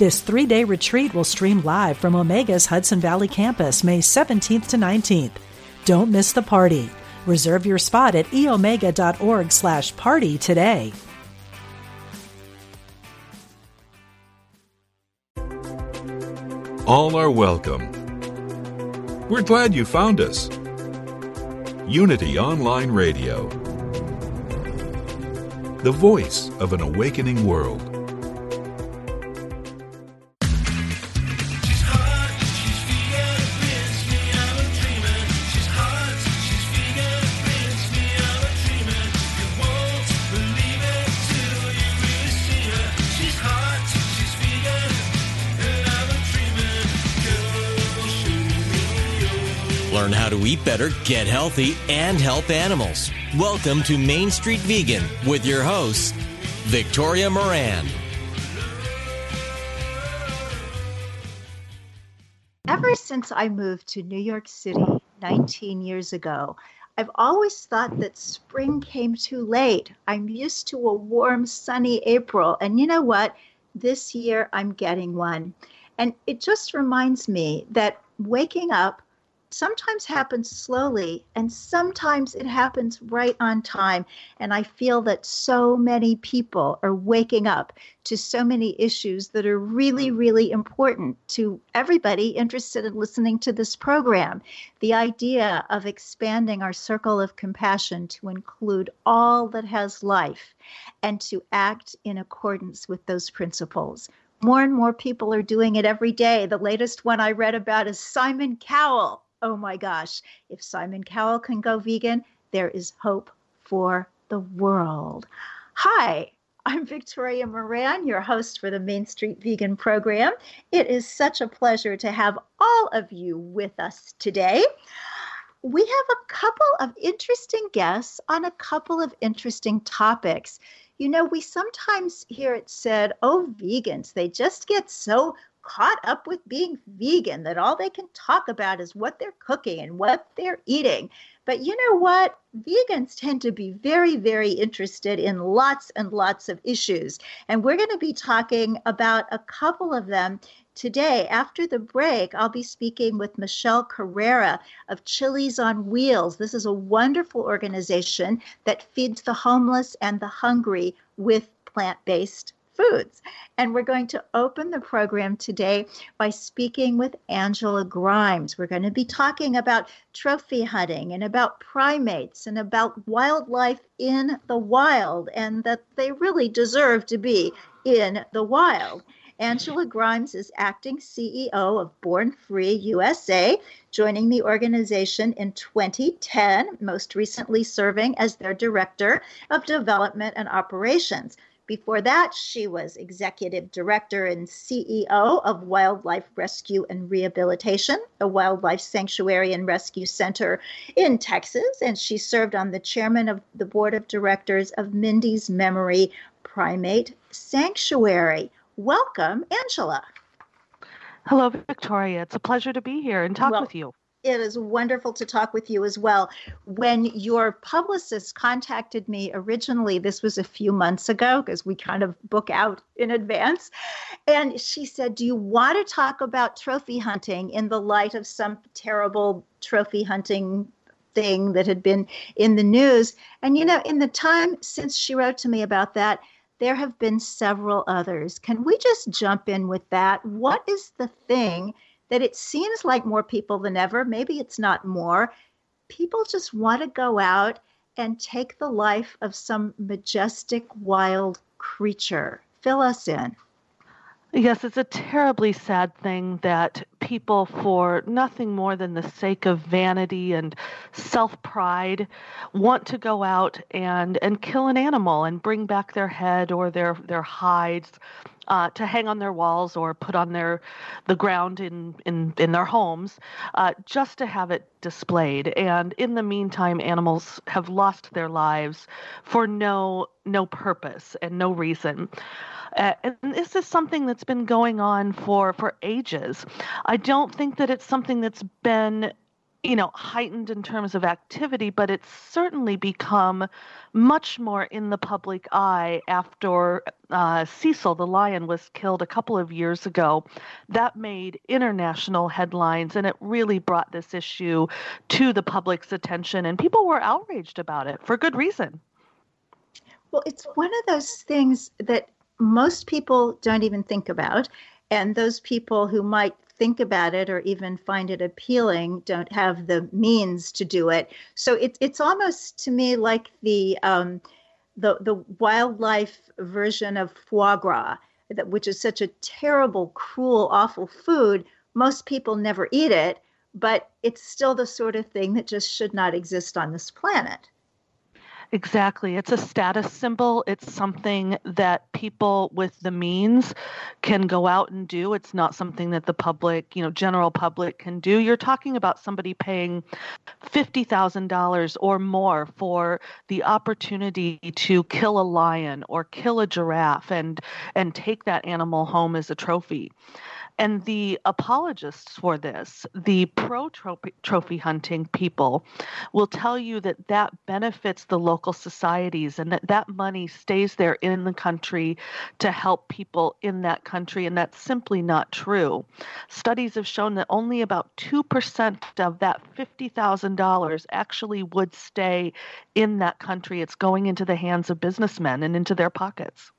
This three day retreat will stream live from Omega's Hudson Valley campus May 17th to 19th. Don't miss the party. Reserve your spot at eomega.org slash party today. All are welcome. We're glad you found us. Unity Online Radio, the voice of an awakening world. To eat better, get healthy, and help animals. Welcome to Main Street Vegan with your host, Victoria Moran. Ever since I moved to New York City 19 years ago, I've always thought that spring came too late. I'm used to a warm, sunny April. And you know what? This year I'm getting one. And it just reminds me that waking up sometimes happens slowly and sometimes it happens right on time. And I feel that so many people are waking up to so many issues that are really, really important to everybody interested in listening to this program. The idea of expanding our circle of compassion to include all that has life and to act in accordance with those principles more and more people are doing it every day. The latest one I read about is Simon Cowell, oh my gosh, if Simon Cowell can go vegan, there is hope for the world. Hi, I'm Victoria Moran, your host for the Main Street Vegan program. It is such a pleasure to have all of you with us today. We have a couple of interesting guests on a couple of interesting topics. You know, we sometimes hear it said, oh, vegans, they just get so caught up with being vegan that all they can talk about is what they're cooking and what they're eating. But you know what? Vegans tend to be very, very interested in lots and lots of issues. And we're going to be talking about a couple of them today. After the break, I'll be speaking with Michelle Carrera of Chilis on Wheels. This is a wonderful organization that feeds the homeless and the hungry with plant based foods. And we're going to open the program today by speaking with Angela Grimes. We're going to be talking about trophy hunting and about primates and about wildlife in the wild and that they really deserve to be in the wild. Angela Grimes is acting CEO of Born Free USA, joining the organization in 2010, most recently serving as their Director of Development and Operations. Before that, she was executive director and CEO of Wildlife Rescue and Rehabilitation, a wildlife sanctuary and rescue center in Texas. And she served on the chairman of the board of directors of Mindy's Memory Primate Sanctuary. Welcome, Angela. Hello, Victoria. It's a pleasure to be here and talk well, with you it is wonderful to talk with you as well. When your publicist contacted me originally, this was a few months ago because we kind of book out in advance. And she said, Do you want to talk about trophy hunting in the light of some terrible trophy hunting thing that had been in the news? And, you know, in the time since she wrote to me about that, there have been several others. Can we just jump in with that? What is the thing? That it seems like more people than ever, maybe it's not more, people just want to go out and take the life of some majestic wild creature. Fill us in. Yes, it's a terribly sad thing that people, for nothing more than the sake of vanity and self pride, want to go out and, and kill an animal and bring back their head or their, their hides uh, to hang on their walls or put on their the ground in in, in their homes, uh, just to have it displayed. And in the meantime, animals have lost their lives for no no purpose and no reason. Uh, and this is something that's been going on for for ages. I don't think that it's something that's been you know, heightened in terms of activity, but it's certainly become much more in the public eye after uh, Cecil the lion was killed a couple of years ago. That made international headlines and it really brought this issue to the public's attention, and people were outraged about it for good reason. Well, it's one of those things that most people don't even think about. And those people who might think about it or even find it appealing don't have the means to do it. So it's it's almost to me like the um, the the wildlife version of foie gras, that, which is such a terrible, cruel, awful food. Most people never eat it, but it's still the sort of thing that just should not exist on this planet. Exactly. It's a status symbol. It's something that people with the means can go out and do. It's not something that the public, you know, general public can do. You're talking about somebody paying $50,000 or more for the opportunity to kill a lion or kill a giraffe and and take that animal home as a trophy. And the apologists for this, the pro trophy hunting people, will tell you that that benefits the local societies and that that money stays there in the country to help people in that country. And that's simply not true. Studies have shown that only about 2% of that $50,000 actually would stay in that country. It's going into the hands of businessmen and into their pockets.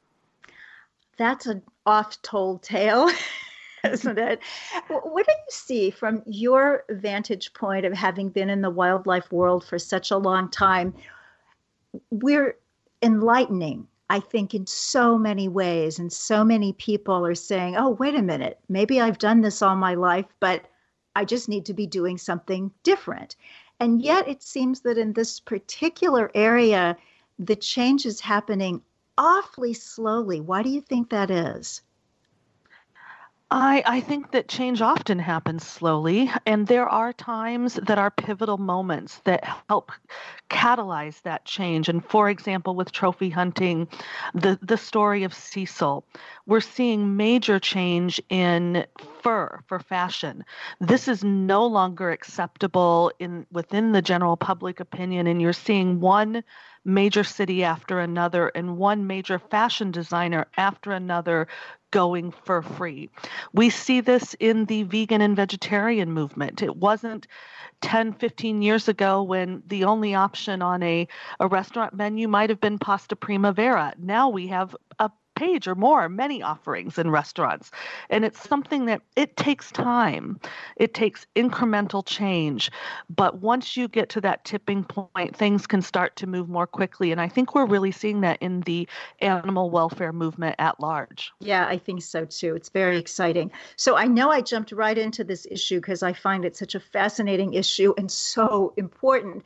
That's an oft told tale. isn't it? What do you see from your vantage point of having been in the wildlife world for such a long time? We're enlightening, I think, in so many ways, and so many people are saying, oh, wait a minute, maybe I've done this all my life, but I just need to be doing something different. And yet it seems that in this particular area, the change is happening awfully slowly. Why do you think that is? I, I think that change often happens slowly, and there are times that are pivotal moments that help catalyze that change. And for example, with trophy hunting, the, the story of Cecil, we're seeing major change in fur for fashion. This is no longer acceptable in within the general public opinion, and you're seeing one major city after another and one major fashion designer after another going for free. We see this in the vegan and vegetarian movement. It wasn't 10, 15 years ago when the only option on a, a restaurant menu might have been pasta primavera. Now we have a page or more, many offerings in restaurants. And it's something that it takes time. It takes incremental change. But once you get to that tipping point, things can start to move more quickly. And I think we're really seeing that in the animal welfare movement at large. Yeah, I think so too. It's very exciting. So I know I jumped right into this issue because I find it such a fascinating issue and so important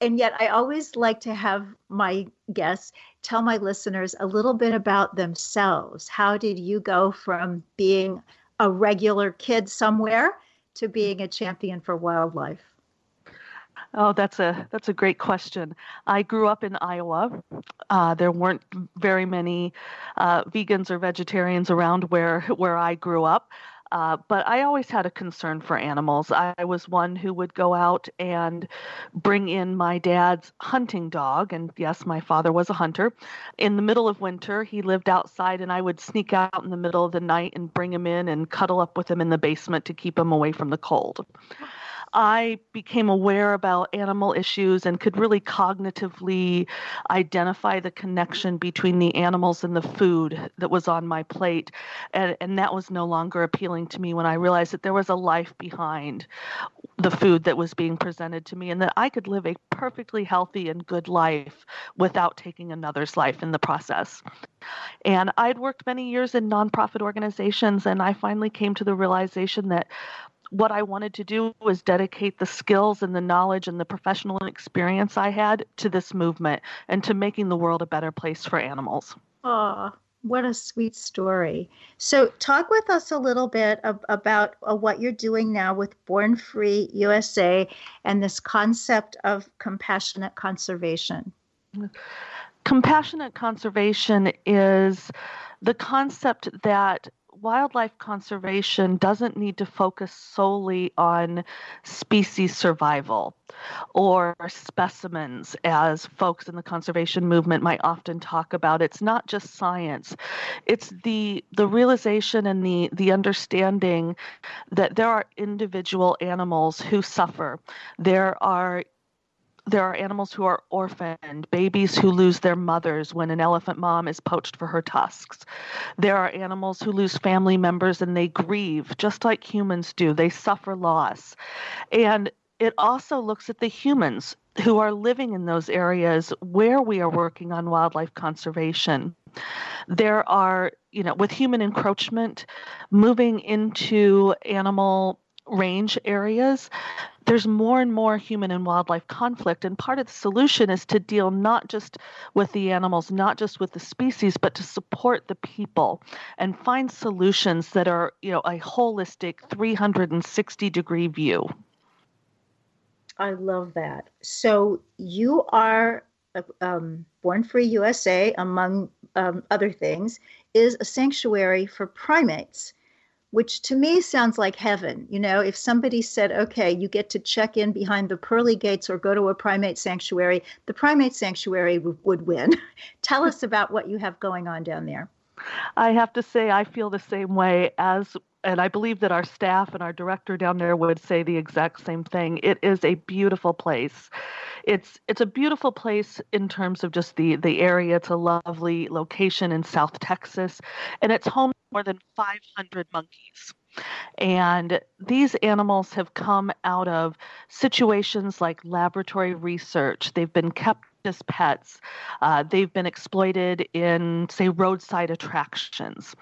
and yet I always like to have my guests tell my listeners a little bit about themselves. How did you go from being a regular kid somewhere to being a champion for wildlife? Oh, that's a that's a great question. I grew up in Iowa. Uh, there weren't very many uh, vegans or vegetarians around where where I grew up. Uh, but I always had a concern for animals. I, I was one who would go out and bring in my dad's hunting dog. And yes, my father was a hunter. In the middle of winter, he lived outside, and I would sneak out in the middle of the night and bring him in and cuddle up with him in the basement to keep him away from the cold. I became aware about animal issues and could really cognitively identify the connection between the animals and the food that was on my plate. And, and that was no longer appealing to me when I realized that there was a life behind the food that was being presented to me and that I could live a perfectly healthy and good life without taking another's life in the process. And I'd worked many years in nonprofit organizations, and I finally came to the realization that what I wanted to do was dedicate the skills and the knowledge and the professional experience I had to this movement and to making the world a better place for animals. Oh, what a sweet story. So, talk with us a little bit of, about uh, what you're doing now with Born Free USA and this concept of compassionate conservation. Compassionate conservation is the concept that wildlife conservation doesn't need to focus solely on species survival or specimens, as folks in the conservation movement might often talk about. It's not just science; it's the the realization and the the understanding that there are individual animals who suffer. There are there are animals who are orphaned, babies who lose their mothers when an elephant mom is poached for her tusks. There are animals who lose family members and they grieve, just like humans do. They suffer loss. And it also looks at the humans who are living in those areas where we are working on wildlife conservation. There are, you know, with human encroachment, moving into animal range areas, there's more and more human and wildlife conflict. And part of the solution is to deal not just with the animals, not just with the species, but to support the people and find solutions that are, you know, a holistic 360 degree view. I love that. So you are um, Born Free USA, among um, other things, is a sanctuary for primates which to me sounds like heaven. You know, if somebody said, okay, you get to check in behind the pearly gates or go to a primate sanctuary, the primate sanctuary w- would win. Tell us about what you have going on down there. I have to say, I feel the same way as and I believe that our staff and our director down there would say the exact same thing. It is a beautiful place. It's it's a beautiful place in terms of just the the area. It's a lovely location in South Texas, and it's home more than 500 monkeys. And these animals have come out of situations like laboratory research. They've been kept as pets. Uh, they've been exploited in, say, roadside attractions.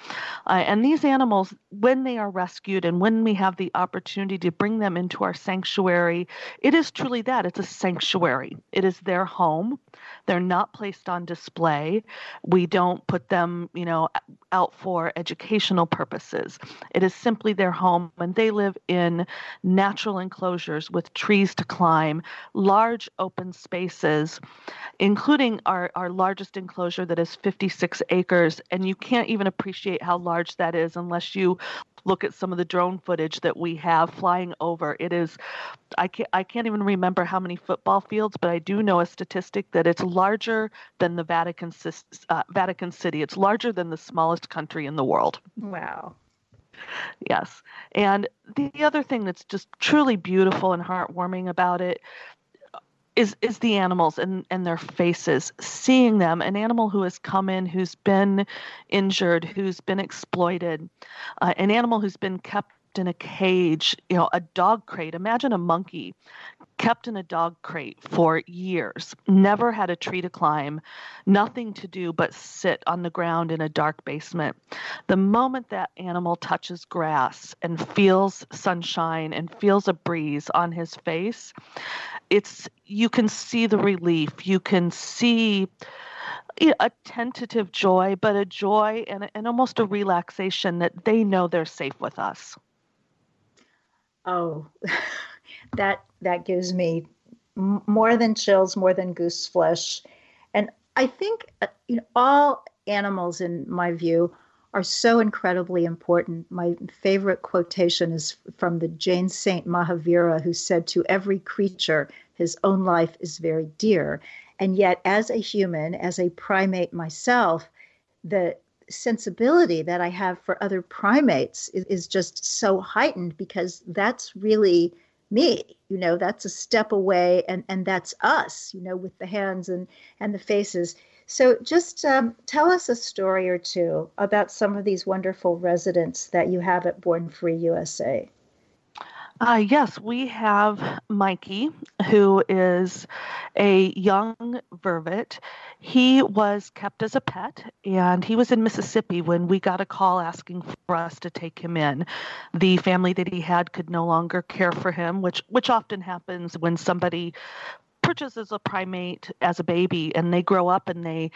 Uh, and these animals, when they are rescued and when we have the opportunity to bring them into our sanctuary, it is truly that it's a sanctuary. It is their home. They're not placed on display. We don't put them, you know, out for educational purposes. It is simply their home, and they live in natural enclosures with trees to climb, large open spaces, including our, our largest enclosure that is 56 acres. And you can't even appreciate how large that is unless you look at some of the drone footage that we have flying over. It is, I can't, I can't even remember how many football fields, but I do know a statistic that it's larger than the Vatican, uh, Vatican City. It's larger than the smallest country in the world. Wow. Yes. And the other thing that's just truly beautiful and heartwarming about it is is the animals and and their faces seeing them an animal who has come in who's been injured who's been exploited uh, an animal who's been kept in a cage you know a dog crate. Imagine a monkey kept in a dog crate for years, never had a tree to climb, nothing to do but sit on the ground in a dark basement. The moment that animal touches grass and feels sunshine and feels a breeze on his face, it's you can see the relief. You can see a tentative joy, but a joy and, and almost a relaxation that they know they're safe with us. Oh, that that gives me more than chills, more than goose flesh. And I think uh, you know all animals, in my view, are so incredibly important. My favorite quotation is from the Jain saint Mahavira, who said, To every creature, his own life is very dear. And yet, as a human, as a primate myself, the sensibility that I have for other primates is, is just so heightened because that's really me you know that's a step away and and that's us you know with the hands and and the faces. So just um, tell us a story or two about some of these wonderful residents that you have at born free usa Uh, yes, we have Mikey, who is a young vervet. He was kept as a pet, and he was in Mississippi when we got a call asking for us to take him in. The family that he had could no longer care for him, which which often happens when somebody purchases a primate as a baby and they grow up and they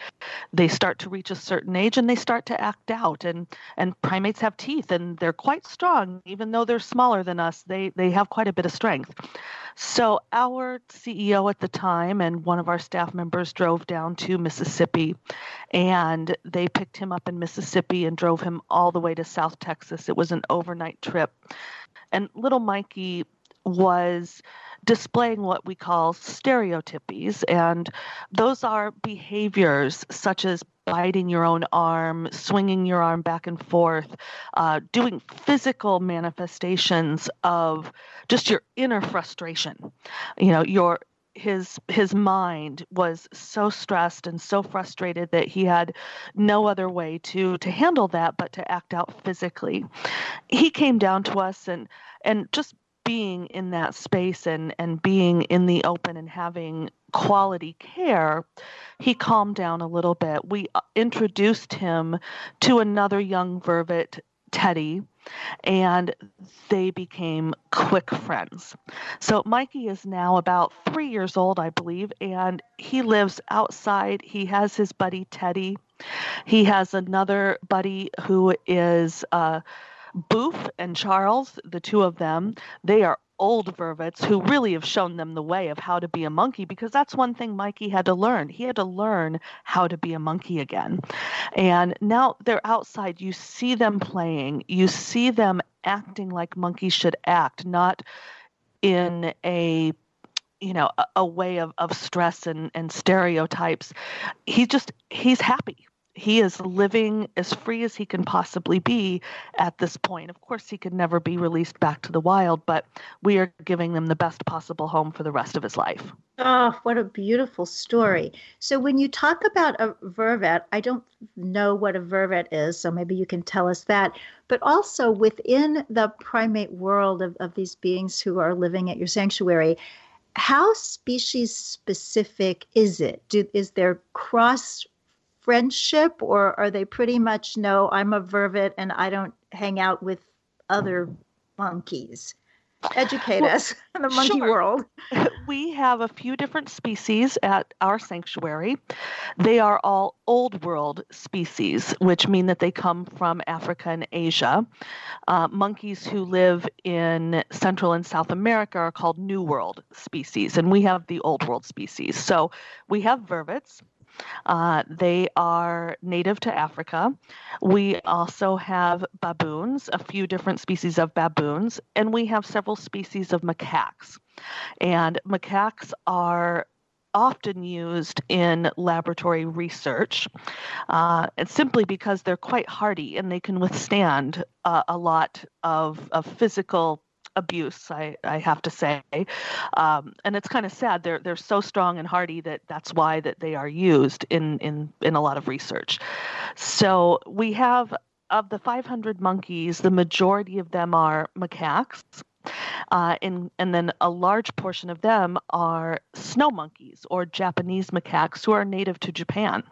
they start to reach a certain age and they start to act out. And and primates have teeth and they're quite strong. Even though they're smaller than us they they have quite a bit of strength. So our CEO at the time and one of our staff members drove down to Mississippi and they picked him up in Mississippi and drove him all the way to South Texas. It was an overnight trip. And little Mikey was displaying what we call stereotypies. And those are behaviors such as biting your own arm, swinging your arm back and forth, uh, doing physical manifestations of just your inner frustration. You know, your his his mind was so stressed and so frustrated that he had no other way to to handle that but to act out physically. He came down to us and and just being in that space and and being in the open and having quality care he calmed down a little bit we uh, introduced him to another young vervet teddy and they became quick friends. So Mikey is now about three years old, I believe, and he lives outside. He has his buddy Teddy. He has another buddy who is uh, Boof and Charles, the two of them, they are old vervets who really have shown them the way of how to be a monkey because that's one thing Mikey had to learn. He had to learn how to be a monkey again. And now they're outside. You see them playing, you see them acting like monkeys should act, not in a you know a, a way of, of stress and, and stereotypies he just he's happy he is living as free as he can possibly be at this point. Of course, he could never be released back to the wild, but we are giving them the best possible home for the rest of his life. Oh, what a beautiful story. So, when you talk about a vervet, I don't know what a vervet is, so maybe you can tell us that. But also within the primate world of, of these beings who are living at your sanctuary, how species specific is it? Do, is there cross friendship, or are they pretty much no, I'm a vervet and I don't hang out with other monkeys? Educate well, us in the monkey sure. world. We have a few different species at our sanctuary. They are all old world species, which mean that they come from Africa and Asia. Uh, monkeys who live in Central and South America are called New World species, and we have the Old World species. So we have vervets, uh, they are native to Africa. We also have baboons, a few different species of baboons, and we have several species of macaques. And macaques are often used in laboratory research, uh, simply because they're quite hardy and they can withstand uh, a lot of, of physical abuse, I, I have to say. Um, and it's kind of sad. They're they're so strong and hardy that that's why that they are used in in in a lot of research. So we have of the 500 monkeys, the majority of them are macaques. Uh, and, and then a large portion of them are snow monkeys or Japanese macaques who are native to Japan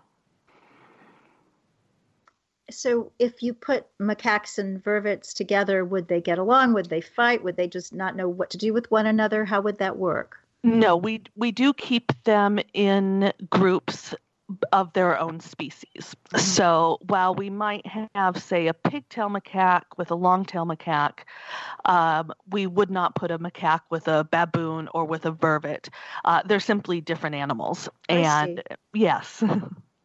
so if you put macaques and vervets together, would they get along? Would they fight? Would they just not know what to do with one another? How would that work? No, we we do keep them in groups of their own species. Mm-hmm. So while we might have, say, a pigtail macaque with a longtail macaque, um, we would not put a macaque with a baboon or with a vervet. Uh, they're simply different animals. I and see. yes.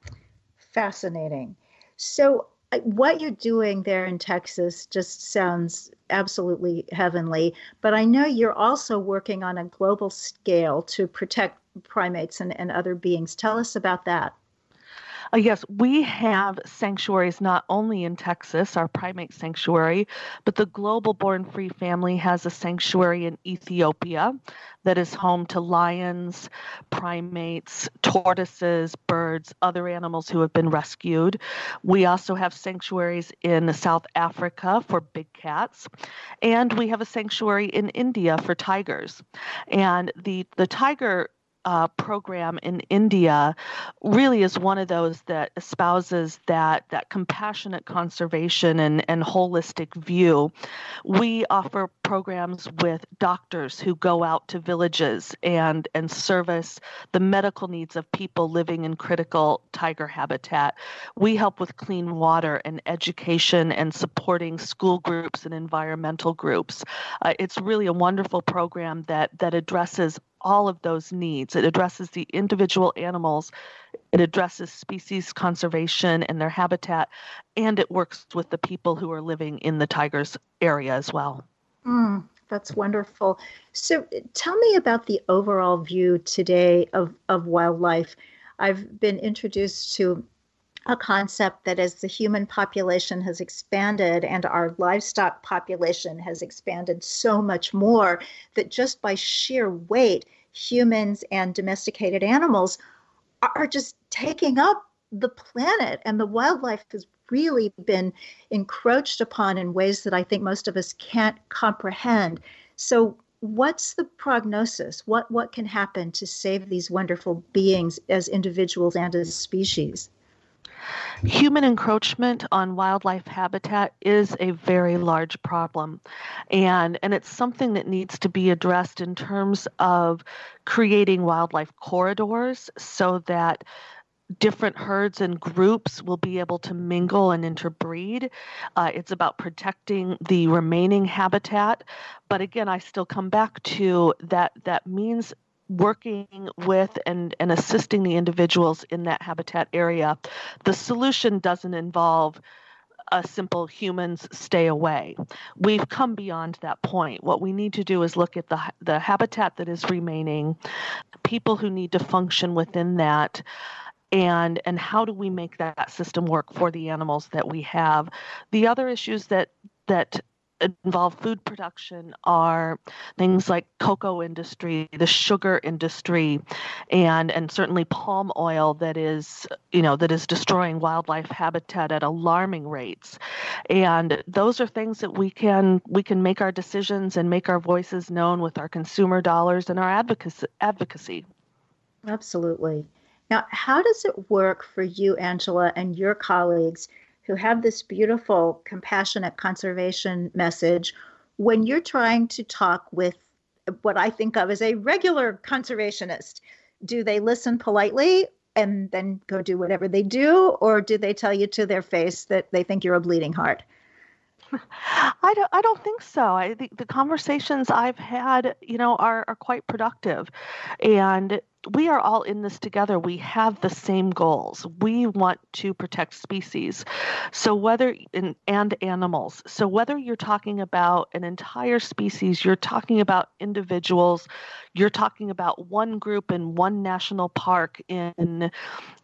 Fascinating. So what you're doing there in Texas just sounds absolutely heavenly. But I know you're also working on a global scale to protect primates and, and other beings. Tell us about that. Uh, yes, we have sanctuaries not only in Texas, our primate sanctuary, but the Global Born Free family has a sanctuary in Ethiopia that is home to lions, primates, tortoises, birds, other animals who have been rescued. We also have sanctuaries in South Africa for big cats, and we have a sanctuary in India for tigers. And the the tiger uh, program in India really is one of those that espouses that that compassionate conservation and, and holistic view. We offer programs with doctors who go out to villages and and service the medical needs of people living in critical tiger habitat. We help with clean water and education and supporting school groups and environmental groups. Uh, it's really a wonderful program that that addresses all of those needs. It addresses the individual animals, it addresses species conservation and their habitat, and it works with the people who are living in the tigers area as well. Mm, that's wonderful. So, tell me about the overall view today of, of wildlife. I've been introduced to a concept that as the human population has expanded and our livestock population has expanded so much more that just by sheer weight, humans and domesticated animals are just taking up the planet and the wildlife has really been encroached upon in ways that I think most of us can't comprehend. So what's the prognosis? What what can happen to save these wonderful beings as individuals and as species? Human encroachment on wildlife habitat is a very large problem. And, and it's something that needs to be addressed in terms of creating wildlife corridors so that different herds and groups will be able to mingle and interbreed. Uh, it's about protecting the remaining habitat. But again, I still come back to that that means working with and, and assisting the individuals in that habitat area. The solution doesn't involve a simple humans stay away. We've come beyond that point. What we need to do is look at the the habitat that is remaining, people who need to function within that, and and how do we make that system work for the animals that we have. The other issues that that involve food production are things like cocoa industry, the sugar industry, and and certainly palm oil that is you know that is destroying wildlife habitat at alarming rates. And those are things that we can we can make our decisions and make our voices known with our consumer dollars and our advocacy advocacy. Absolutely. Now, how does it work for you, Angela, and your colleagues who have this beautiful, compassionate conservation message when you're trying to talk with what I think of as a regular conservationist. Do they listen politely and then go do whatever they do, or do they tell you to their face that they think you're a bleeding heart? I don't. I don't think so. I think the conversations I've had, you know, are are quite productive, and we are all in this together. We have the same goals. We want to protect species. So whether and animals. So whether you're talking about an entire species, you're talking about individuals, you're talking about one group in one national park in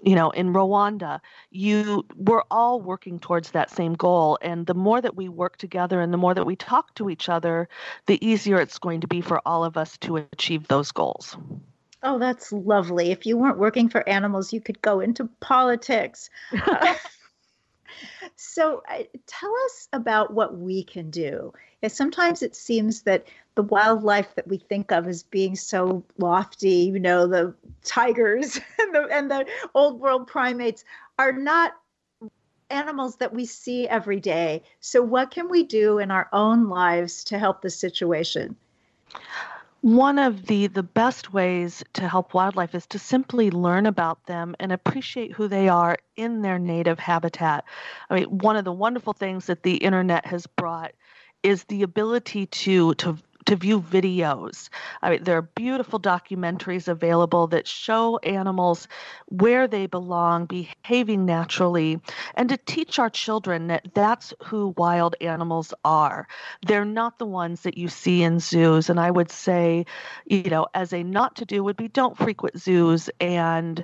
you know, in Rwanda, you we're all working towards that same goal and the more that we work together and the more that we talk to each other, the easier it's going to be for all of us to achieve those goals. Oh, that's lovely. If you weren't working for animals, you could go into politics. so, uh, tell us about what we can do. sometimes it seems that the wildlife that we think of as being so lofty, you know, the tigers and the, and the old world primates, are not animals that we see every day. So, what can we do in our own lives to help the situation? One of the the best ways to help wildlife is to simply learn about them and appreciate who they are in their native habitat. I mean, one of the wonderful things that the internet has brought is the ability to to to view videos. I mean, there are beautiful documentaries available that show animals where they belong, behaving naturally, and to teach our children that that's who wild animals are. They're not the ones that you see in zoos. And I would say, you know, as a not to do would be don't frequent zoos and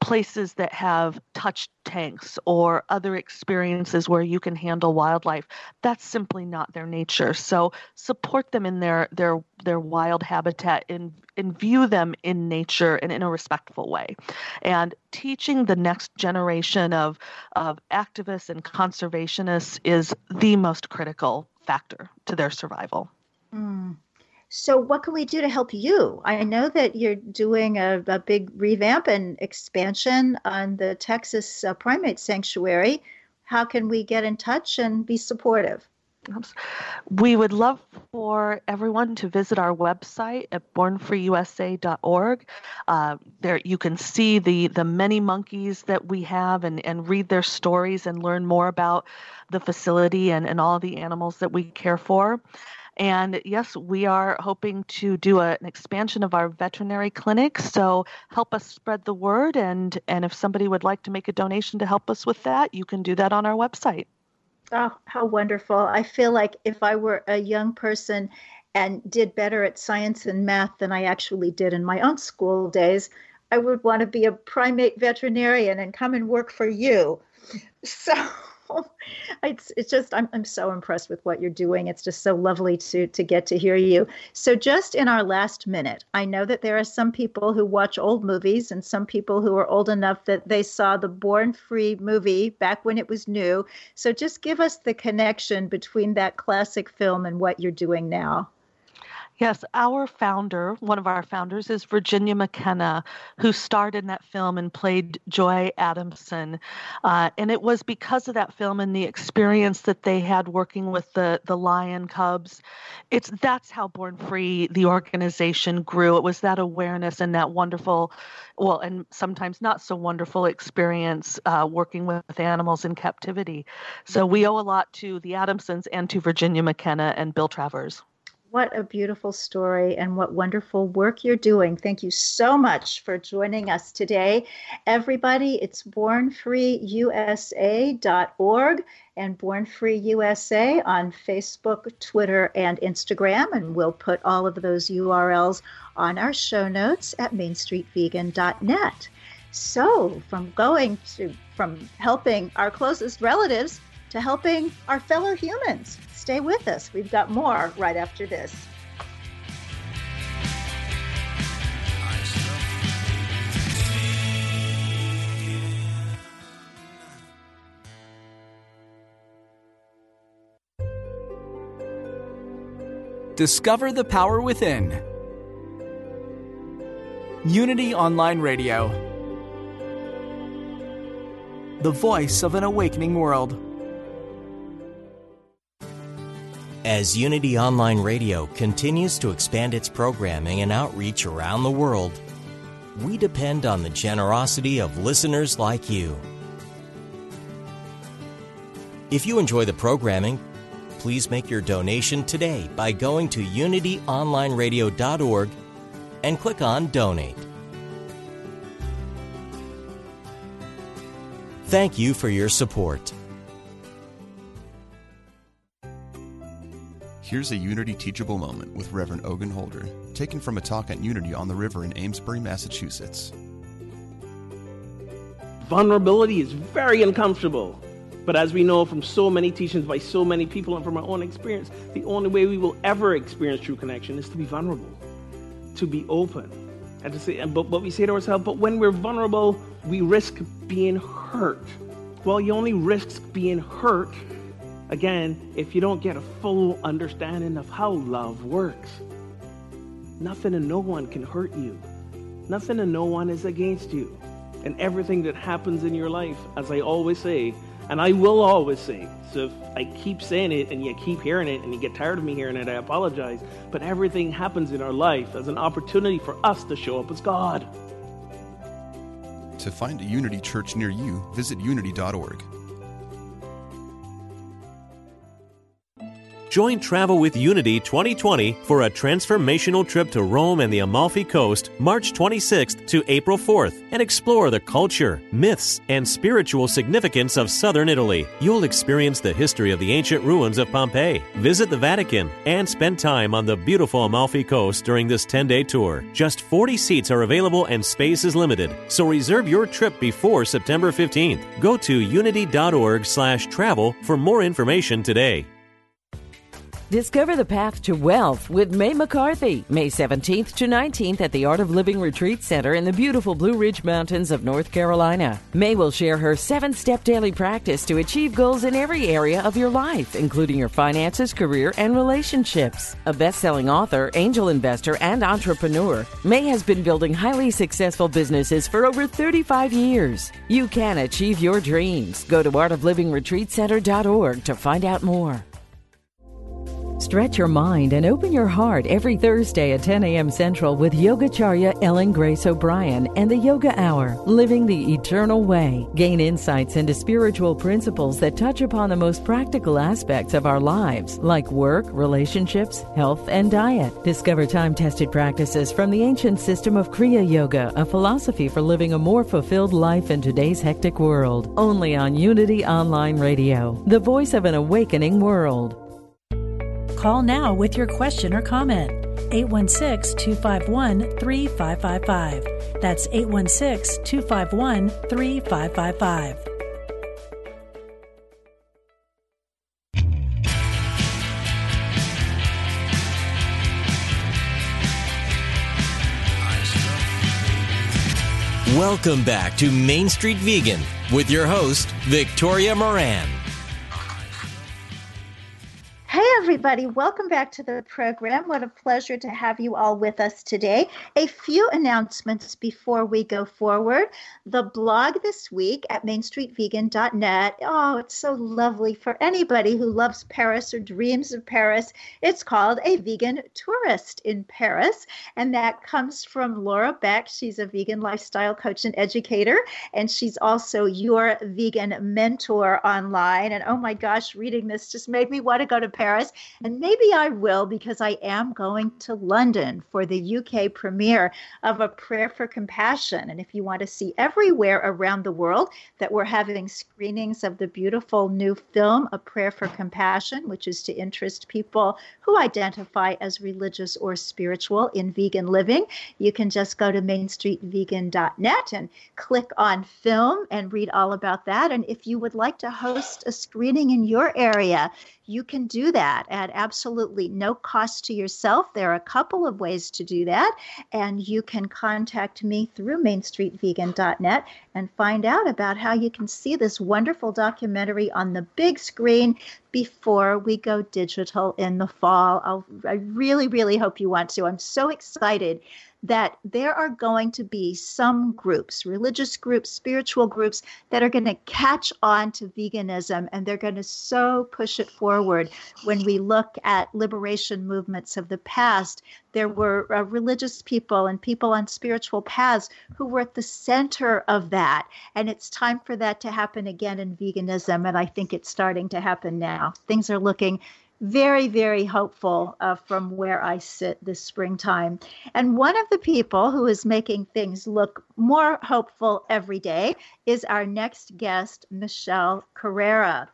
places that have touched tanks or other experiences where you can handle wildlife that's simply not their nature. So support them in their their their wild habitat and and view them in nature and in a respectful way. And teaching the next generation of of activists and conservationists is the most critical factor to their survival. Mm. So, what can we do to help you? I know that you're doing a, a big revamp and expansion on the Texas uh, Primate Sanctuary. How can we get in touch and be supportive? We would love for everyone to visit our website at bornfreeusa.org. Uh, there you can see the, the many monkeys that we have and, and read their stories and learn more about the facility and, and all the animals that we care for. And yes, we are hoping to do a, an expansion of our veterinary clinic. So help us spread the word. And, and if somebody would like to make a donation to help us with that, you can do that on our website. Oh, how wonderful. I feel like if I were a young person and did better at science and math than I actually did in my own school days, I would want to be a primate veterinarian and come and work for you. So it's it's just I'm I'm so impressed with what you're doing. It's just so lovely to to get to hear you. So just in our last minute, I know that there are some people who watch old movies and some people who are old enough that they saw the Born Free movie back when it was new. So just give us the connection between that classic film and what you're doing now. Yes, our founder, one of our founders, is Virginia McKenna, who starred in that film and played Joy Adamson. Uh, and it was because of that film and the experience that they had working with the the lion cubs. It's that's how Born Free, the organization, grew. It was that awareness and that wonderful, well, and sometimes not so wonderful experience uh, working with animals in captivity. So we owe a lot to the Adamsons and to Virginia McKenna and Bill Travers. What a beautiful story and what wonderful work you're doing. Thank you so much for joining us today. Everybody, it's bornfreeusa.org and Born Free USA on Facebook, Twitter, and Instagram. And we'll put all of those URLs on our show notes at mainstreetvegan.net. So, from going to from helping our closest relatives to helping our fellow humans. Stay with us. We've got more right after this. Discover the power within. Unity Online Radio. The voice of an awakening world. As Unity Online Radio continues to expand its programming and outreach around the world, we depend on the generosity of listeners like you. If you enjoy the programming, please make your donation today by going to unityonlineradio.org and click on Donate. Thank you for your support. Here's a Unity teachable moment with Reverend Ogun Holder, taken from a talk at Unity on the River in Amesbury, Massachusetts. Vulnerability is very uncomfortable. But as we know from so many teachings by so many people and from our own experience, the only way we will ever experience true connection is to be vulnerable, to be open. And to say, but what we say to ourselves, but when we're vulnerable, we risk being hurt. Well, you only risk being hurt Again, if you don't get a full understanding of how love works, nothing and no one can hurt you. Nothing and no one is against you. And everything that happens in your life, as I always say, and I will always say, so if I keep saying it and you keep hearing it and you get tired of me hearing it, I apologize. But everything happens in our life as an opportunity for us to show up as God. To find a Unity church near you, visit unity.org. Join Travel with Unity 2020 for a transformational trip to Rome and the Amalfi Coast, March 26th to April 4th, and explore the culture, myths, and spiritual significance of southern Italy. You'll experience the history of the ancient ruins of Pompeii, visit the Vatican, and spend time on the beautiful Amalfi Coast during this 10 day tour. Just 40 seats are available and space is limited, so reserve your trip before September 15th. Go to unity.org/travel for more information today. Discover the path to wealth with May McCarthy, May 17th to 19th at the Art of Living Retreat Center in the beautiful Blue Ridge Mountains of North Carolina. May will share her seven step daily practice to achieve goals in every area of your life, including your finances, career, and relationships. A best selling author, angel investor, and entrepreneur, May has been building highly successful businesses for over 35 years. You can achieve your dreams. Go to artoflivingretreatcenter.org to find out more. Stretch your mind and open your heart every Thursday at 10 a.m. Central with Yogacharya Ellen Grace O'Brien and the Yoga Hour, Living the Eternal Way. Gain insights into spiritual principles that touch upon the most practical aspects of our lives, like work, relationships, health, and diet. Discover time tested practices from the ancient system of Kriya Yoga, a philosophy for living a more fulfilled life in today's hectic world. Only on Unity Online Radio, the voice of an awakening world. Call now with your question or comment. 816 251 3555. That's 816 251 3555. Welcome back to Main Street Vegan with your host, Victoria Moran. Everybody, welcome back to the program. What a pleasure to have you all with us today. A few announcements before we go forward. The blog this week at mainstreetvegan.net. Oh, it's so lovely for anybody who loves Paris or dreams of Paris. It's called A Vegan Tourist in Paris, and that comes from Laura Beck. She's a vegan lifestyle coach and educator, and she's also your vegan mentor online. And oh my gosh, reading this just made me want to go to Paris. And maybe I will because I am going to London for the UK premiere of A Prayer for Compassion. And if you want to see everywhere around the world that we're having screenings of the beautiful new film, A Prayer for Compassion, which is to interest people who identify as religious or spiritual in vegan living, you can just go to mainstreetvegan.net and click on film and read all about that. And if you would like to host a screening in your area, you can do that at absolutely no cost to yourself. There are a couple of ways to do that, and you can contact me through mainstreetvegan.net and find out about how you can see this wonderful documentary on the big screen before we go digital in the fall. I'll, I really, really hope you want to. I'm so excited that there are going to be some groups, religious groups, spiritual groups, that are going to catch on to veganism and they're going to so push it forward. When we look at liberation movements of the past, there were uh, religious people and people on spiritual paths who were at the center of that. And it's time for that to happen again in veganism. And I think it's starting to happen now. Things are looking very, very hopeful uh, from where I sit this springtime. And one of the people who is making things look more hopeful every day is our next guest, Michelle Carrera.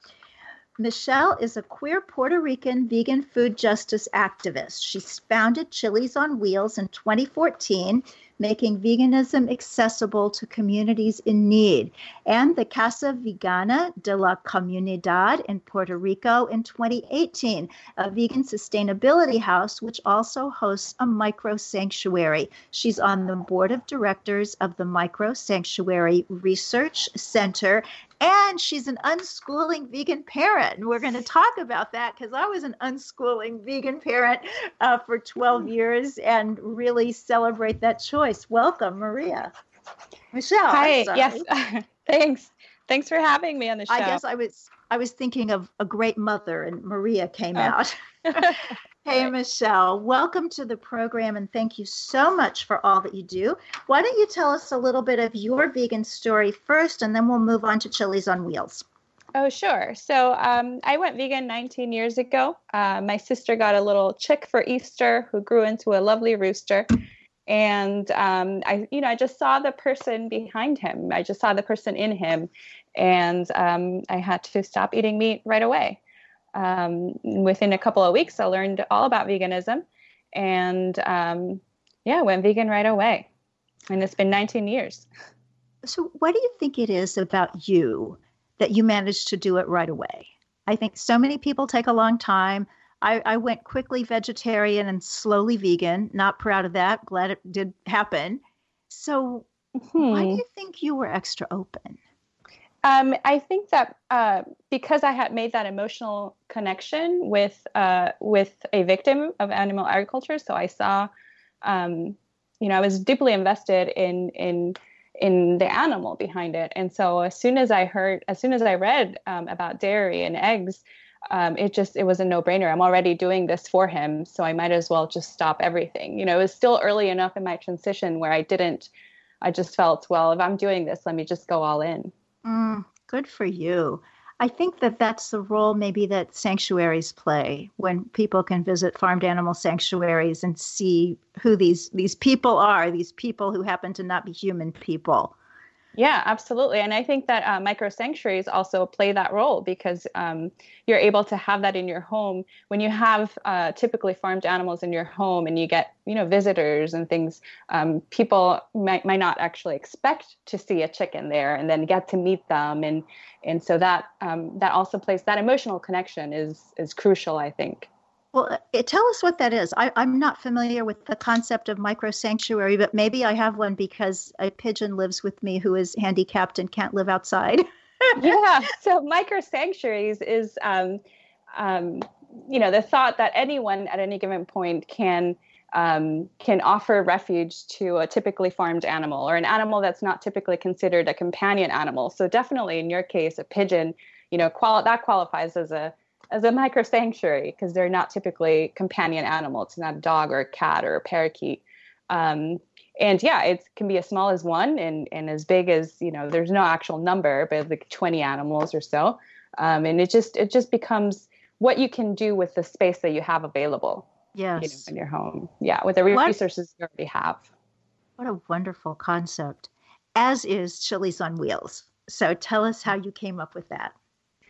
Michelle is a queer Puerto Rican vegan food justice activist. She founded Chilis on Wheels in 2014 making veganism accessible to communities in need, and the Casa Vegana de la Comunidad in Puerto Rico in 2018, a vegan sustainability house which also hosts a micro sanctuary. She's on the board of directors of the Micro Sanctuary Research Center and she's an unschooling vegan parent. And we're going to talk about that because I was an unschooling vegan parent uh, for 12 years and really celebrate that choice. Welcome, Maria. Michelle. Hi. Yes. Thanks. Thanks for having me on the show. I guess I was I was thinking of a great mother and Maria came oh. out. Hey, Michelle, welcome to the program and thank you so much for all that you do. Why don't you tell us a little bit of your vegan story first and then we'll move on to Chilis on Wheels? Oh, sure. So um, I went vegan 19 years ago. Uh, my sister got a little chick for Easter who grew into a lovely rooster. And um, I, you know, I just saw the person behind him. I just saw the person in him, and um, I had to stop eating meat right away. Um, within a couple of weeks, I learned all about veganism, and um, yeah, went vegan right away. And it's been 19 years. So, what do you think it is about you that you managed to do it right away? I think so many people take a long time. I, I went quickly vegetarian and slowly vegan. Not proud of that. Glad it did happen. So, hmm. why do you think you were extra open? Um, I think that uh, because I had made that emotional connection with uh, with a victim of animal agriculture, so I saw, um, you know, I was deeply invested in in in the animal behind it, and so as soon as I heard, as soon as I read um, about dairy and eggs, um, it just it was a no-brainer. I'm already doing this for him so i might as well just stop everything. You know it was still early enough in my transition where i didn't i just felt well if i'm doing this let me just go all in mm, good for you. I think that that's the role maybe that sanctuaries play when people can visit farmed animal sanctuaries and see who these these people are these people who happen to not be human people yeah, absolutely. And I think that uh, micro sanctuaries also play that role because um, you're able to have that in your home when you have uh, typically farmed animals in your home and you get, you know, visitors and things. Um, people might, might not actually expect to see a chicken there and then get to meet them. And, and so that, um, that also plays that emotional connection is, is crucial, I think. Well, uh, tell us what that is. I, am not familiar with the concept of micro sanctuary, but maybe I have one because a pigeon lives with me who is handicapped and can't live outside. yeah. So micro sanctuaries is, um, um, you know, the thought that anyone at any given point can um, can offer refuge to a typically farmed animal or an animal that's not typically considered a companion animal. So definitely, in your case, a pigeon, you know, that qualifies as a as a micro sanctuary because they're not typically companion animals. It's not a dog or a cat or a parakeet. Um, and yeah, it can be as small as one and, and as big as, you know, there's no actual number, but like 20 animals or so. Um, and it just, it just becomes what you can do with the space that you have available. Yes. You know, in your home. Yeah. With the resources what, you already have. What a wonderful concept, as is Chilis on Wheels. So tell us how you came up with that.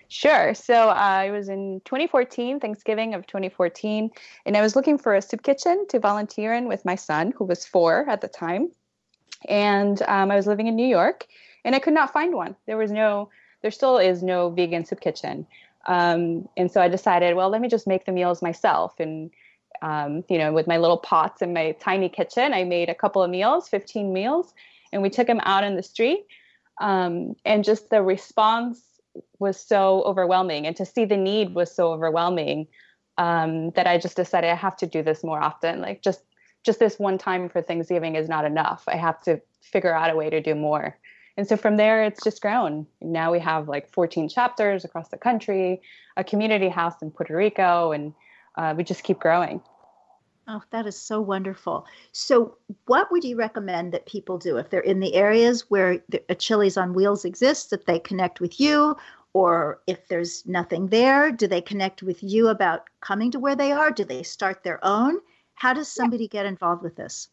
Sure. So uh, I was in 2014, Thanksgiving of 2014, and I was looking for a soup kitchen to volunteer in with my son, who was four at the time. And um, I was living in New York, and I could not find one. There was no, there still is no vegan soup kitchen. Um, and so I decided, well, let me just make the meals myself. And, um, you know, with my little pots in my tiny kitchen, I made a couple of meals, 15 meals, and we took them out in the street. Um, and just the response was so overwhelming and to see the need was so overwhelming um, that I just decided I have to do this more often. Like just just this one time for Thanksgiving is not enough. I have to figure out a way to do more. And so from there, it's just grown. Now we have like 14 chapters across the country, a community house in Puerto Rico, and uh, we just keep growing. Oh, that is so wonderful. So, what would you recommend that people do if they're in the areas where a Chilis on Wheels exists, that they connect with you? Or if there's nothing there, do they connect with you about coming to where they are? Do they start their own? How does somebody yeah. get involved with this?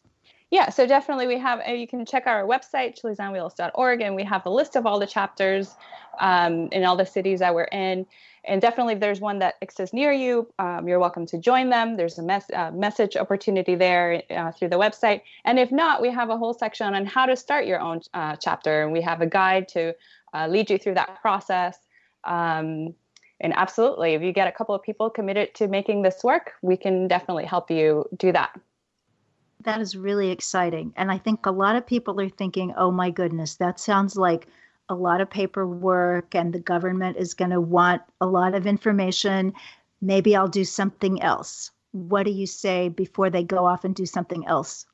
Yeah, so definitely we have, uh, you can check our website, chilisonwheels.org, and we have a list of all the chapters um, in all the cities that we're in. And definitely if there's one that exists near you um, you're welcome to join them. There's a mes- uh, message opportunity there uh, through the website. And if not we have a whole section on how to start your own uh, chapter and we have a guide to uh, lead you through that process. Um, and absolutely if you get a couple of people committed to making this work we can definitely help you do that that is really exciting and i think a lot of people are thinking oh my goodness that sounds like a lot of paperwork and the government is going to want a lot of information. Maybe I'll do something else. What do you say before they go off and do something else?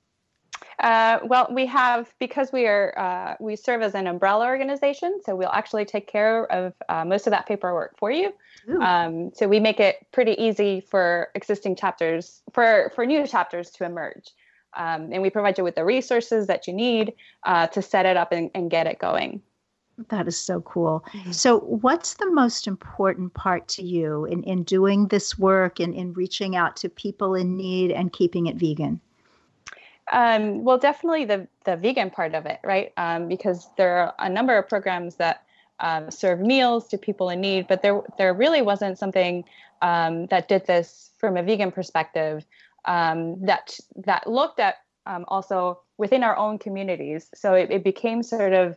Uh, well, we have because we are uh, we serve as an umbrella organization, so we'll actually take care of uh, most of that paperwork for you. Um, so we make it pretty easy for existing chapters for for new chapters to emerge, um, and we provide you with the resources that you need uh, to set it up and, and get it going. That is so cool. Mm-hmm. So, what's the most important part to you in, in doing this work and in reaching out to people in need and keeping it vegan? Um, well, definitely the the vegan part of it, right? Um, because there are a number of programs that um, serve meals to people in need, but there there really wasn't something um, that did this from a vegan perspective um, that that looked at um, also within our own communities. So it, it became sort of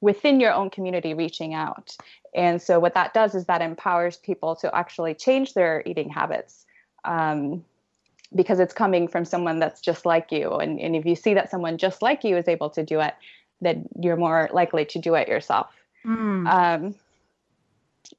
within your own community reaching out. And so what that does is that empowers people to actually change their eating habits. Um, because it's coming from someone that's just like you. And, and if you see that someone just like you is able to do it, then you're more likely to do it yourself. Mm.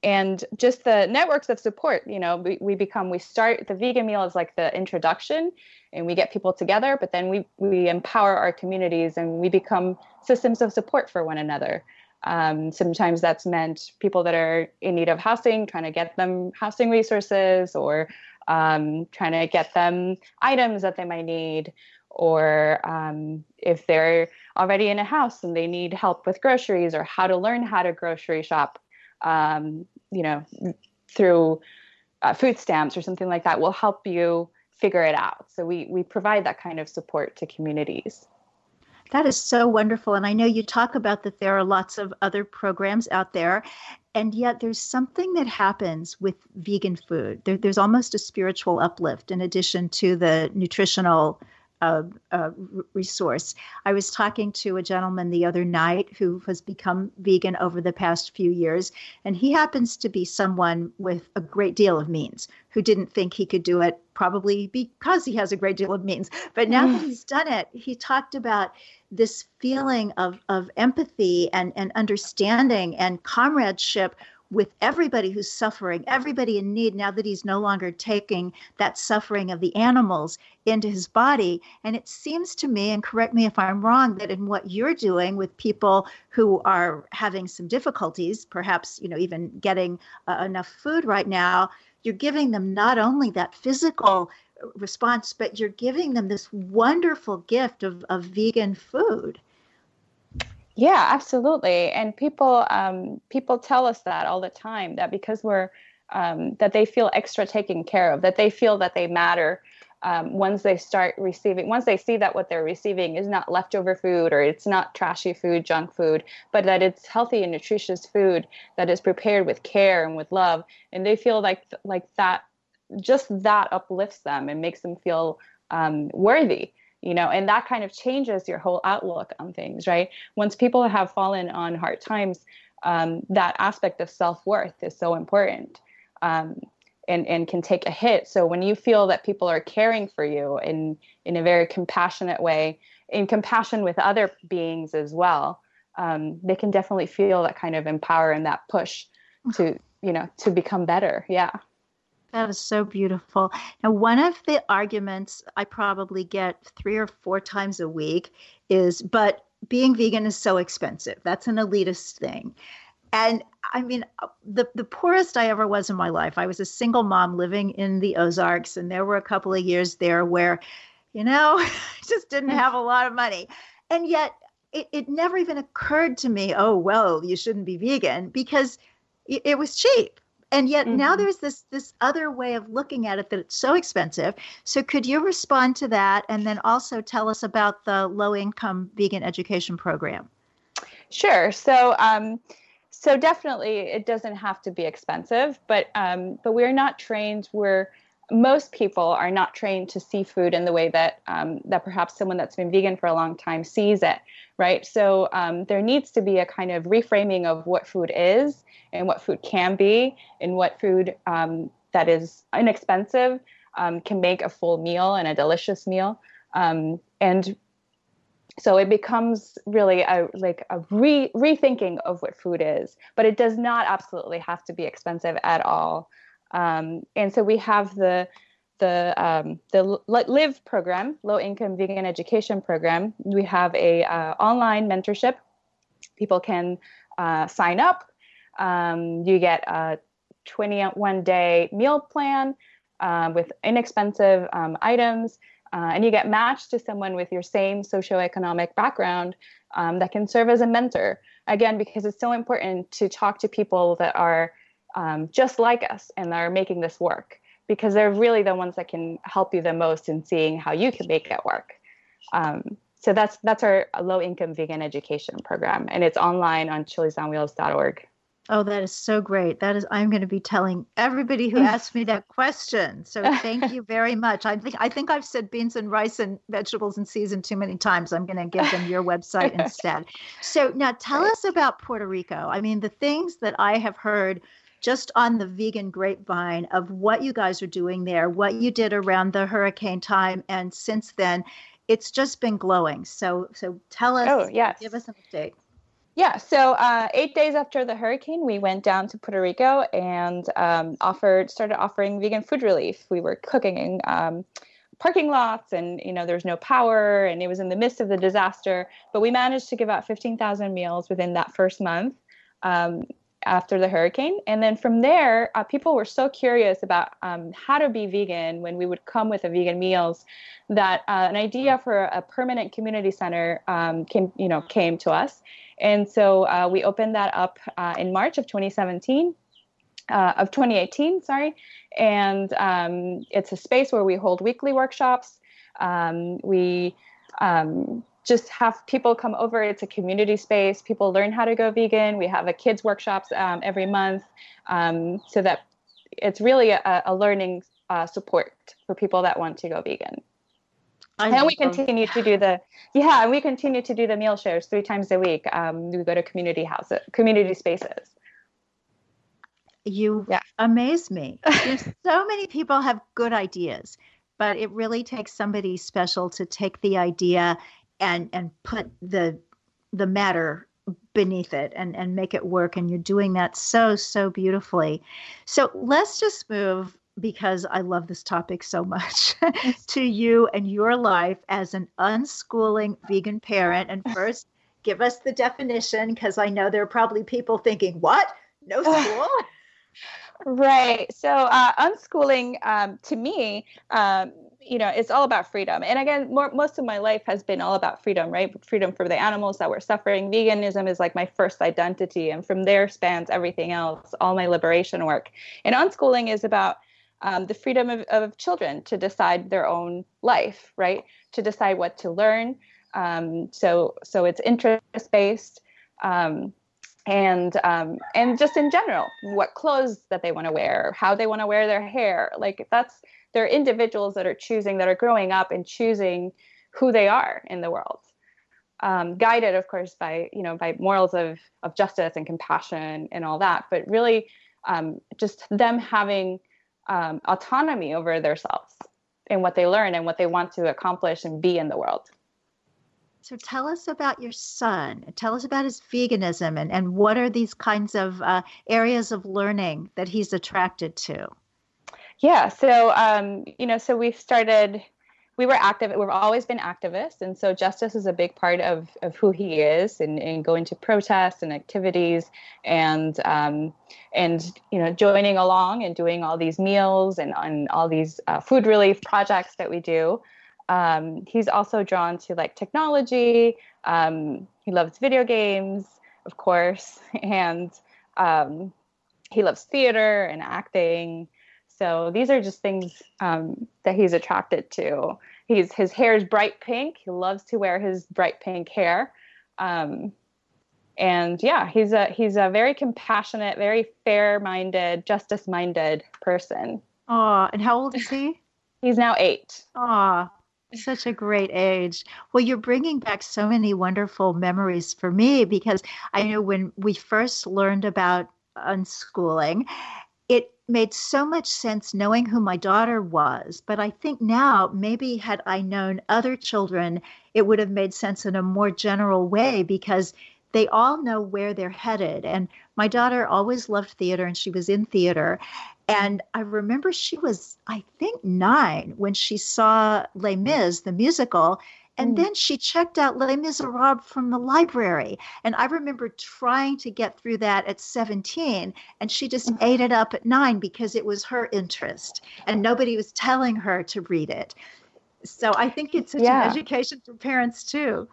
And just the networks of support, you know, we, we become, we start the vegan meal is like the introduction and we get people together, but then we, we empower our communities and we become systems of support for one another. Um, sometimes that's meant people that are in need of housing, trying to get them housing resources or um, trying to get them items that they might need, or um, if they're already in a house and they need help with groceries or how to learn how to grocery shop, um, you know, through uh, food stamps or something like that, will help you figure it out. So we we provide that kind of support to communities. That is so wonderful. And I know you talk about that there are lots of other programs out there. And yet there's something that happens with vegan food. There, there's almost a spiritual uplift in addition to the nutritional uh, uh, resource. I was talking to a gentleman the other night who has become vegan over the past few years, and he happens to be someone with a great deal of means who didn't think he could do it, probably because he has a great deal of means. But now that he's done it, he talked about this feeling of, of empathy and, and understanding and comradeship with everybody who's suffering, everybody in need, now that he's no longer taking that suffering of the animals into his body. And it seems to me, and correct me if I'm wrong, that in what you're doing with people who are having some difficulties, perhaps, you know, even getting uh, enough food right now, you're giving them not only that physical response, but you're giving them this wonderful gift of, of vegan food. Yeah, absolutely. And people um, people tell us that all the time that because we're um, that they feel extra taken care of, that they feel that they matter um, once they start receiving, once they see that what they're receiving is not leftover food or it's not trashy food, junk food, but that it's healthy and nutritious food that is prepared with care and with love, and they feel like like that, just that uplifts them and makes them feel um, worthy you know and that kind of changes your whole outlook on things right? Once people have fallen on hard times um, that aspect of self-worth is so important um, and, and can take a hit. So when you feel that people are caring for you in in a very compassionate way in compassion with other beings as well um, they can definitely feel that kind of empower and that push to you know to become better. Yeah that is so beautiful. Now, one of the arguments I probably get three or four times a week is, but being vegan is so expensive. That's an elitist thing. And I mean, uh, the, the poorest I ever was in my life, I was a single mom living in the Ozarks, and there were a couple of years there where, you know, I just didn't mm. have a lot of money. And yet, it, it never even occurred to me, oh, well, you shouldn't be vegan because it, it was cheap and yet mm-hmm. now there's this this other way of looking at it that it's so expensive. So could you respond to that and then also tell us about the low income vegan education program? Sure. So um, so definitely it doesn't have to be expensive but um, but we're not trained. We're most people are not trained to see food in the way that um, that perhaps someone that's been vegan for a long time sees it right? So um, there needs to be a kind of reframing of what food is and what food can be and what food um, that is inexpensive um, can make a full meal and a delicious meal. Um, and so it becomes really a like a re- rethinking of what food is but it does not absolutely have to be expensive at all um, and so we have the the um, the live program low income vegan education program. We have a uh, online mentorship. People can uh, sign up. Um, you get a 21 day meal plan uh, with inexpensive um, items, uh, and you get matched to someone with your same socioeconomic background um, that can serve as a mentor. again because it's so important to talk to people that are um, just like us and are making this work because they're really the ones that can help you the most in seeing how you can make it work um, so that's that's our low income vegan education program and it's online on chilisonwheels.org Oh, that is so great. That is I'm going to be telling everybody who asked me that question. So thank you very much. I think I think I've said beans and rice and vegetables and season too many times. I'm going to give them your website instead. So now tell us about Puerto Rico. I mean, the things that I have heard just on the vegan grapevine of what you guys are doing there, what you did around the hurricane time and since then, it's just been glowing. So so tell us oh, yes. give us an update. Yeah, so uh, eight days after the hurricane, we went down to Puerto Rico and um, offered started offering vegan food relief. We were cooking in um, parking lots, and you know there was no power, and it was in the midst of the disaster. But we managed to give out fifteen thousand meals within that first month. Um, after the hurricane. And then from there, uh, people were so curious about um, how to be vegan when we would come with the vegan meals that uh, an idea for a permanent community center um, came, you know, came to us. And so uh, we opened that up uh, in March of 2017. Uh, of 2018, sorry, and um, it's a space where we hold weekly workshops. Um, we um, just have people come over. It's a community space. People learn how to go vegan. We have a kids workshops um, every month, um, so that it's really a, a learning uh, support for people that want to go vegan. I and we continue to do the yeah, and we continue to do the meal shares three times a week. Um, we go to community houses, community spaces. You yeah. amaze me. so many people have good ideas, but it really takes somebody special to take the idea and and put the the matter beneath it and and make it work. And you're doing that so so beautifully. So let's just move because I love this topic so much, to you and your life as an unschooling vegan parent. And first, give us the definition because I know there are probably people thinking, what? No school? right. So, uh, unschooling um, to me, um, you know, it's all about freedom. And again, more, most of my life has been all about freedom, right? Freedom for the animals that were suffering. Veganism is like my first identity. And from there spans everything else, all my liberation work. And unschooling is about um, the freedom of, of children to decide their own life, right? To decide what to learn. Um, so so it's interest based. Um, and um, and just in general, what clothes that they want to wear, how they want to wear their hair, like that's they're individuals that are choosing, that are growing up and choosing who they are in the world, um, guided, of course, by you know by morals of of justice and compassion and all that, but really um, just them having um, autonomy over themselves and what they learn and what they want to accomplish and be in the world. So tell us about your son. Tell us about his veganism and, and what are these kinds of uh, areas of learning that he's attracted to? Yeah, so um, you know, so we've started we were active we've always been activists and so justice is a big part of, of who he is and, and going to protests and activities and um, and you know joining along and doing all these meals and on all these uh, food relief projects that we do. Um, he's also drawn to like technology. Um, he loves video games of course and um, he loves theater and acting so these are just things um, that he's attracted to. He's his hair is bright pink. He loves to wear his bright pink hair. Um, and yeah, he's a he's a very compassionate, very fair-minded, justice-minded person. Ah, and how old is he? he's now eight. Ah, such a great age. Well, you're bringing back so many wonderful memories for me because I know when we first learned about unschooling, made so much sense knowing who my daughter was. But I think now, maybe had I known other children, it would have made sense in a more general way because they all know where they're headed. And my daughter always loved theater and she was in theater. And I remember she was, I think, nine when she saw Les Mis, the musical, and mm. then she checked out Les Miserables from the library. And I remember trying to get through that at 17, and she just mm. ate it up at nine because it was her interest, and nobody was telling her to read it. So I think it's such yeah. an education for parents too.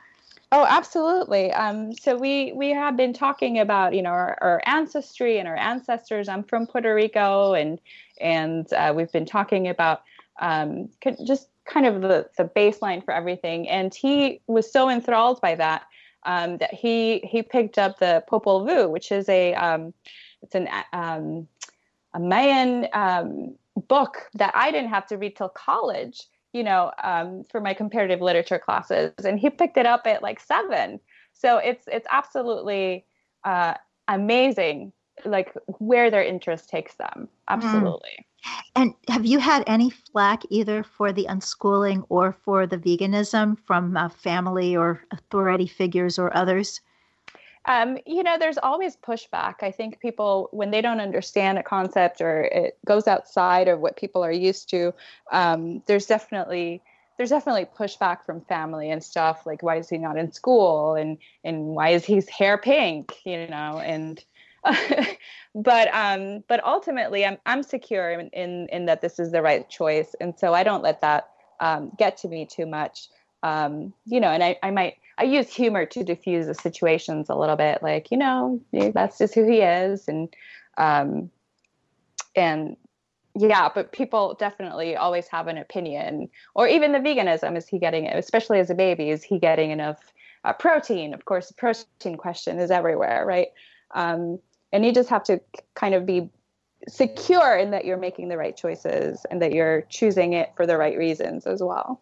Oh, absolutely. Um, so we we have been talking about you know our, our, ancestry and our ancestors. I'm from Puerto Rico, and and uh, we've been talking about um, just kind of the the baseline for everything. And he was so enthralled by that um, that he he picked up the Popol Vuh, which is a um, it's an um, a Mayan um, book that I didn't have to read till college you know, um, for my comparative literature classes, and he picked it up at like seven. So it's it's absolutely uh, amazing, like where their interest takes them. Absolutely. Mm. And have you had any flack either for the unschooling or for the veganism from uh, family or authority figures or others? Um, you know, there's always pushback. I think people, when they don't understand a concept or it goes outside of what people are used to, um, there's definitely there's definitely pushback from family and stuff. Like, why is he not in school? And and why is his hair pink? You know, and but um, but ultimately, I'm I'm secure in, in, in that this is the right choice, and so I don't let that um, get to me too much. Um, you know, and I, I might I use humor to diffuse the situations a little bit, like you know that's just who he is, and um, and yeah, but people definitely always have an opinion, or even the veganism is he getting it, especially as a baby, is he getting enough uh, protein? Of course, the protein question is everywhere, right? Um, and you just have to kind of be secure in that you're making the right choices and that you're choosing it for the right reasons as well.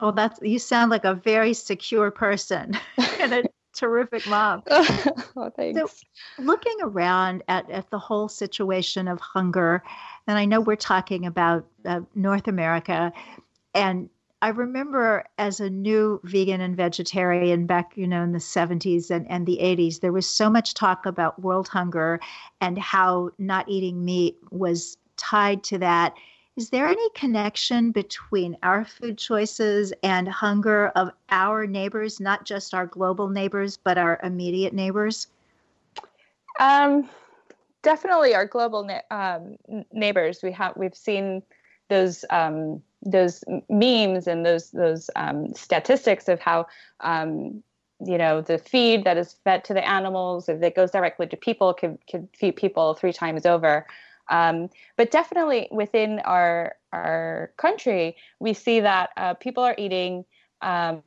Oh, that's you sound like a very secure person and a terrific mom. oh, thanks. So, looking around at, at the whole situation of hunger, and I know we're talking about uh, North America, and I remember as a new vegan and vegetarian back, you know, in the 70s and, and the 80s, there was so much talk about world hunger and how not eating meat was tied to that. Is there any connection between our food choices and hunger of our neighbors, not just our global neighbors, but our immediate neighbors? Um, definitely, our global na- um, neighbors. We have we've seen those um, those memes and those those um, statistics of how um, you know the feed that is fed to the animals, if it goes directly to people, could could feed people three times over. Um, but definitely within our our country, we see that uh, people are eating um,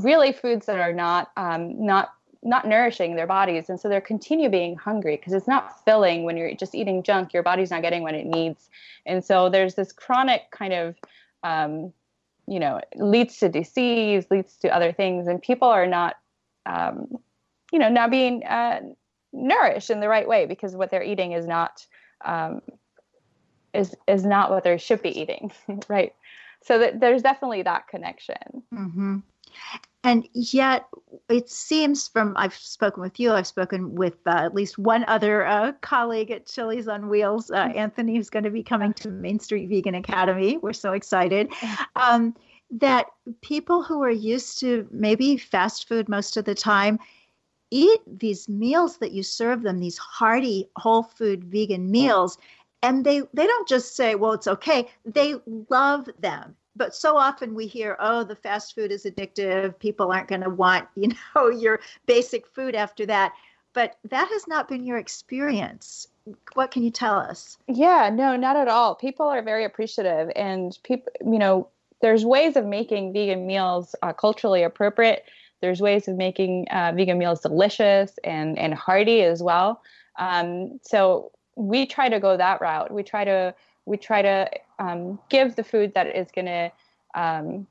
really foods that are not um, not not nourishing their bodies, and so they're continue being hungry because it's not filling when you're just eating junk. Your body's not getting what it needs, and so there's this chronic kind of um, you know leads to disease, leads to other things, and people are not um, you know not being uh, nourished in the right way because what they're eating is not um, is is not what they should be eating, right? So there's definitely that connection. Mm-hmm. And yet, it seems from I've spoken with you, I've spoken with uh, at least one other uh, colleague at Chilis on Wheels, uh, mm-hmm. Anthony, who's going to be coming to Main Street Vegan Academy. We're so excited. Um, that people who are used to maybe fast food most of the time eat these meals that you serve them, these hearty whole food vegan meals, and they they don't just say, "Well, it's okay." They love them. But so often we hear, "Oh, the fast food is addictive. People aren't going to want, you know, your basic food after that." But that has not been your experience. What can you tell us? Yeah, no, not at all. People are very appreciative, and people, you know, there's ways of making vegan meals uh, culturally appropriate there's ways of making uh, vegan meals delicious and, and hearty as well. Um, so we try to go that route. We try to we try to um, give the food that is going to um,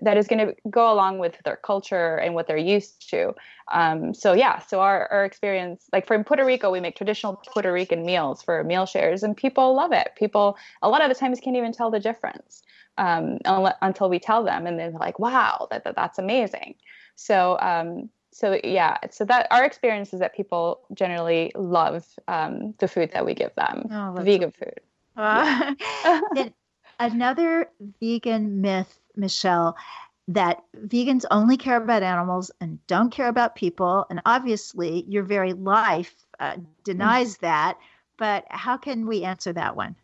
that is going to go along with their culture and what they're used to. Um, so yeah, so our, our experience, like from Puerto Rico, we make traditional Puerto Rican meals for meal shares, and people love it. People a lot of the times can't even tell the difference um, until we tell them, and they're like, "Wow, that, that that's amazing." So um, so yeah, so that our experience is that people generally love um, the food that we give them, oh, vegan food. Uh, yeah. another vegan myth, Michelle, that vegans only care about animals and don't care about people, and obviously your very life uh, denies that. But how can we answer that one?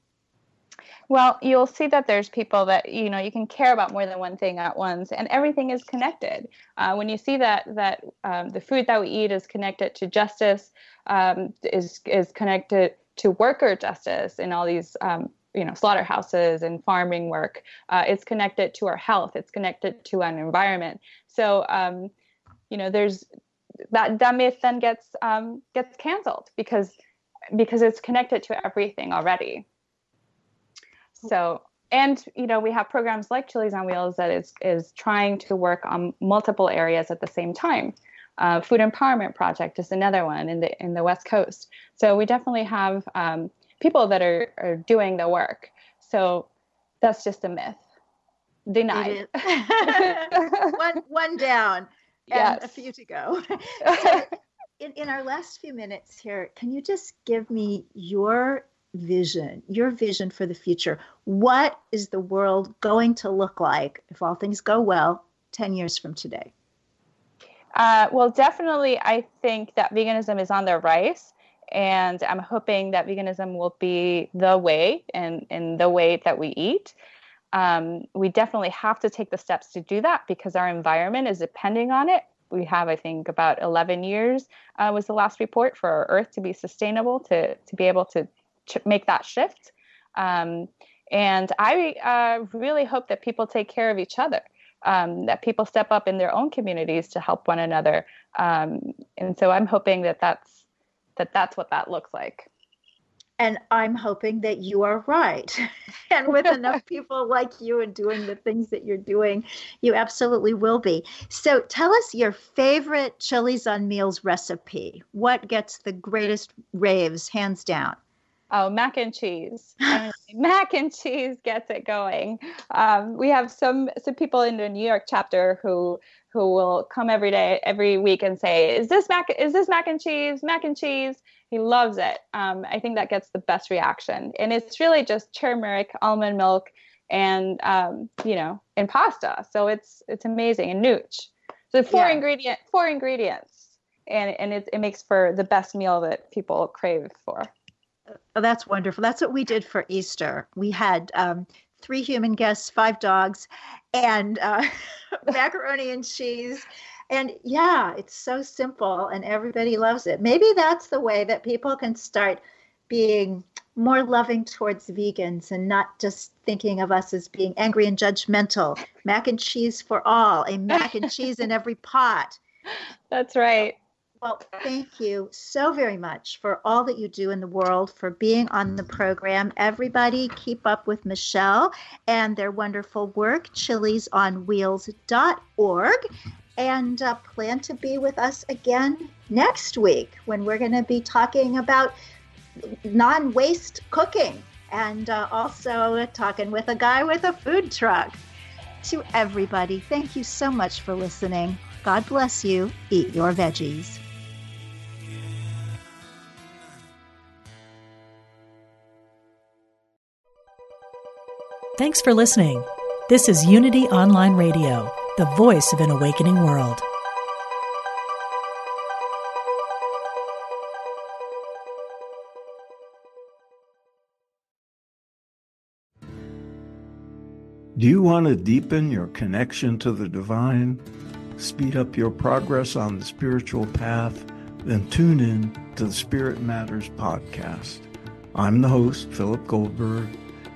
Well, you'll see that there's people that you know you can care about more than one thing at once, and everything is connected. Uh, when you see that that um, the food that we eat is connected to justice, um, is is connected to worker justice in all these um, you know slaughterhouses and farming work, uh, it's connected to our health. It's connected to an environment. So um, you know there's that that myth then gets um, gets canceled because because it's connected to everything already. So, and you know, we have programs like Chilis on Wheels that is is trying to work on multiple areas at the same time. Uh, Food Empowerment Project is another one in the in the West Coast. So we definitely have um, people that are are doing the work. So that's just a myth. Denied. one one down and yes. a few to go. so in, in our last few minutes here, can you just give me your vision, your vision for the future. What is the world going to look like if all things go well 10 years from today? Uh, well, definitely, I think that veganism is on the rise. And I'm hoping that veganism will be the way and, the way that we eat. Um, we definitely have to take the steps to do that because our environment is depending on it. We have, I think, about 11 years uh, was the last report for our Earth to be sustainable, to to be able to make that shift. Um, and I uh, really hope that people take care of each other, um, that people step up in their own communities to help one another. Um, and so I'm hoping that that's that that's what that looks like. And I'm hoping that you are right. and with enough people like you and doing the things that you're doing, you absolutely will be. So tell us your favorite Chilis on Wheels recipe. What gets the greatest raves, hands down? Oh, mac and cheese. mac and cheese gets it going. Um, we have some some people in the New York chapter who who will come every day, every week, and say, "Is this mac? Is this mac and cheese? Mac and cheese?" He loves it. Um, I think that gets the best reaction, and it's really just turmeric, almond milk, and um, you know, and pasta. So it's it's amazing and nooch. So four yeah. ingredient, four ingredients, and and it, it makes for the best meal that people crave for. Oh, that's wonderful. That's what we did for Easter. We had um, three human guests, five dogs, and uh, macaroni and cheese. And yeah, it's so simple and everybody loves it. Maybe that's the way that people can start being more loving towards vegans and not just thinking of us as being angry and judgmental. Mac and cheese for all, a mac and cheese in every pot. That's right. Well, thank you so very much for all that you do in the world, for being on the program. Everybody, keep up with Michelle and their wonderful work, chilisonwheels.org, and uh, plan to be with us again next week when we're going to be talking about non waste cooking and uh, also talking with a guy with a food truck. To everybody, thank you so much for listening. God bless you. Eat your veggies. Thanks for listening. This is Unity Online Radio, the voice of an awakening world. Do you want to deepen your connection to the divine? Speed up your progress on the spiritual path? Then tune in to the Spirit Matters podcast. I'm the host, Philip Goldberg